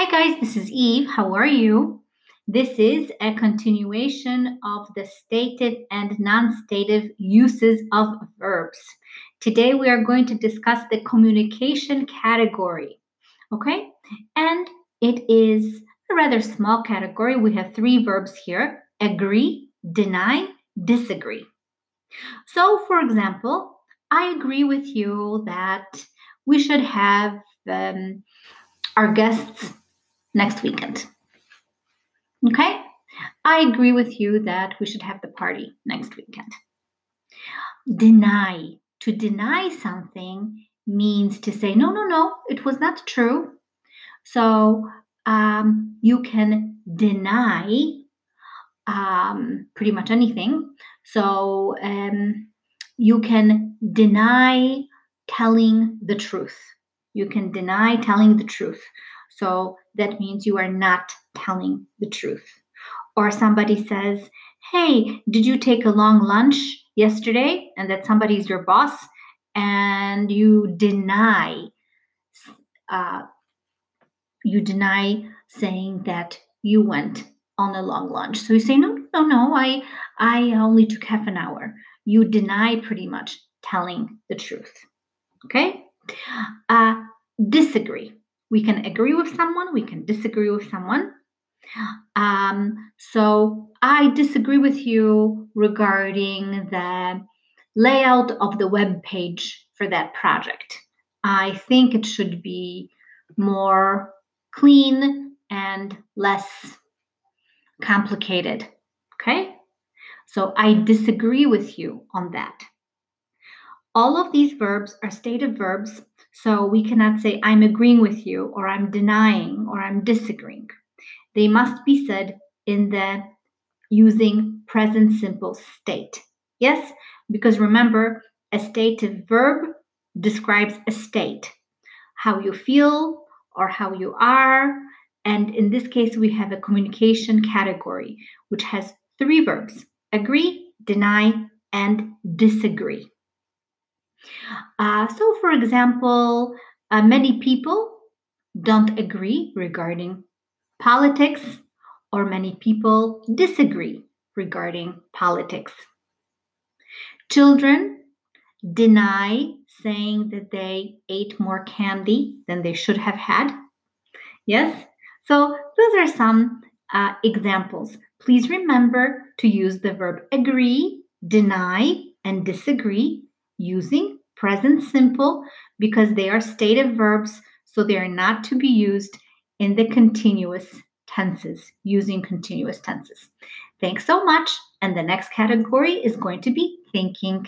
Hi, guys, this is Eve. How are you? This is a continuation of the stative and non stative uses of verbs. Today, we are going to discuss the communication category. Okay? And it is a rather small category. We have three verbs here agree, deny, disagree. So, for example, I agree with you that we should have um, our guests next weekend. Okay? I agree with you that we should have the party next weekend. Deny. To deny something means to say, no, no, no, it was not true. So um, you can deny um, pretty much anything. So um, you can deny telling the truth. You can deny telling the truth. So that means you are not telling the truth. Or somebody says, Hey, did you take a long lunch yesterday? And that somebody's your boss, and you deny, uh, you deny saying that you went on a long lunch. So you say, No, no, no, I, I only took half an hour. You deny pretty much telling the truth. Okay? Uh, disagree. We can agree with someone, we can disagree with someone. Um, so I disagree with you regarding the layout of the web page for that project. I think it should be more clean and less complicated. Okay? So I disagree with you on that. All of these verbs are stative verbs so we cannot say, I'm agreeing with you, or I'm denying, or I'm disagreeing. They must be said in the using present simple state. Yes, because remember, a stative verb describes a state, how you feel or how you are. And in this case, we have a communication category, which has three verbs agree, deny, and disagree. Uh, so, for example, uh, many people don't agree regarding politics, or many people disagree regarding politics. Children deny saying that they ate more candy than they should have had. Yes? So, those are some uh, examples. Please remember to use the verb agree, deny, and disagree using present simple because they are stative verbs, so they are not to be used in the continuous tenses, using continuous tenses. Thanks so much. And the next category is going to be thinking.